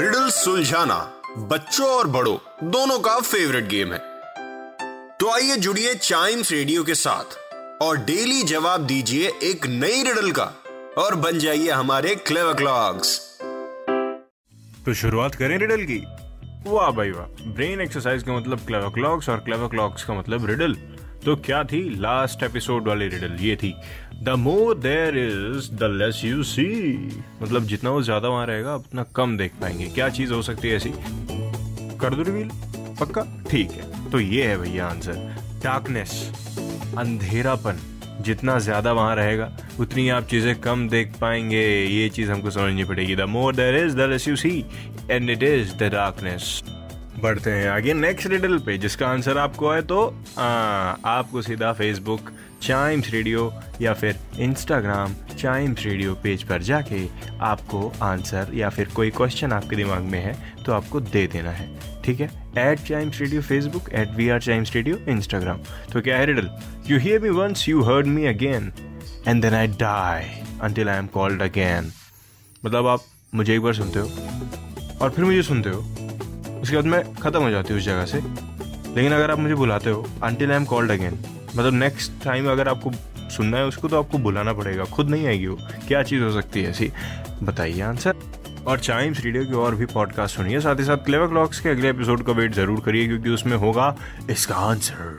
Riddle सुलझाना बच्चों और बड़ों, दोनों का फेवरेट गेम है। तो आइए जुड़िए चाइम्स रेडियो के साथ और डेली जवाब दीजिए एक नई रिडल का और बन जाइए हमारे क्लेवर क्लॉक्स तो शुरुआत करें रिडल की। वाह भाई वाह ब्रेन एक्सरसाइज का मतलब क्लेवर क्लॉक्स और क्लेव क्लॉक्स का मतलब रिडल तो क्या थी? लास्ट एपिसोड वाली रिडल ये थी। The more there is the less you see मतलब जितना वो ज़्यादा वहाँ रहेगा, उतना कम देख पाएँगे। क्या चीज़ हो सकती है ऐसी? कर दो रिवील पक्का? ठीक है। तो ये है भैया आंसर डार्कनेस अंधेरापन। जितना ज़्यादा वहाँ रहेगा, उतनी आप चीज़ें कम देख पाएँगे। ये चीज़ हमको समझनी पड़ेगी। The more there is the less you see and it is the darkness बढ़ते हैं। आगे नेक्स्ट रिडल पे जिसका आंसर आपको है तो आ, आपको सीधा फेसबुक चाइम्स रेडियो या फिर इंस्टाग्राम चाइम्स रेडियो पेज पर जाके आपको आंसर या फिर कोई क्वेश्चन आपके दिमाग में है तो आपको दे देना है। ठीक है? At Chimes radio Facebook at we are Chimes radio Instagram तो क्या है riddle you hear me once you heard me again and then I die until I am called again मतलब आप मुझे एक बार सुनते हो और फिर मुझे सुनते हो उसके बाद मैं ख़त्म हो जाती हूँ उस जगह से। लेकिन अगर आप मुझे बुलाते हो until I am called again मतलब नेक्स्ट टाइम अगर आपको सुनना है उसको तो आपको बुलाना पड़ेगा। खुद नहीं आएगी वो। क्या चीज़ हो सकती है ऐसी? बताइए आंसर और चाइम्स रेडियो के और भी पॉडकास्ट सुनिए। साथ ही साथ क्लेवर क्लॉक्स के अगले एपिसोड का वेट ज़रूर करिए, क्योंकि उसमें होगा इसका आंसर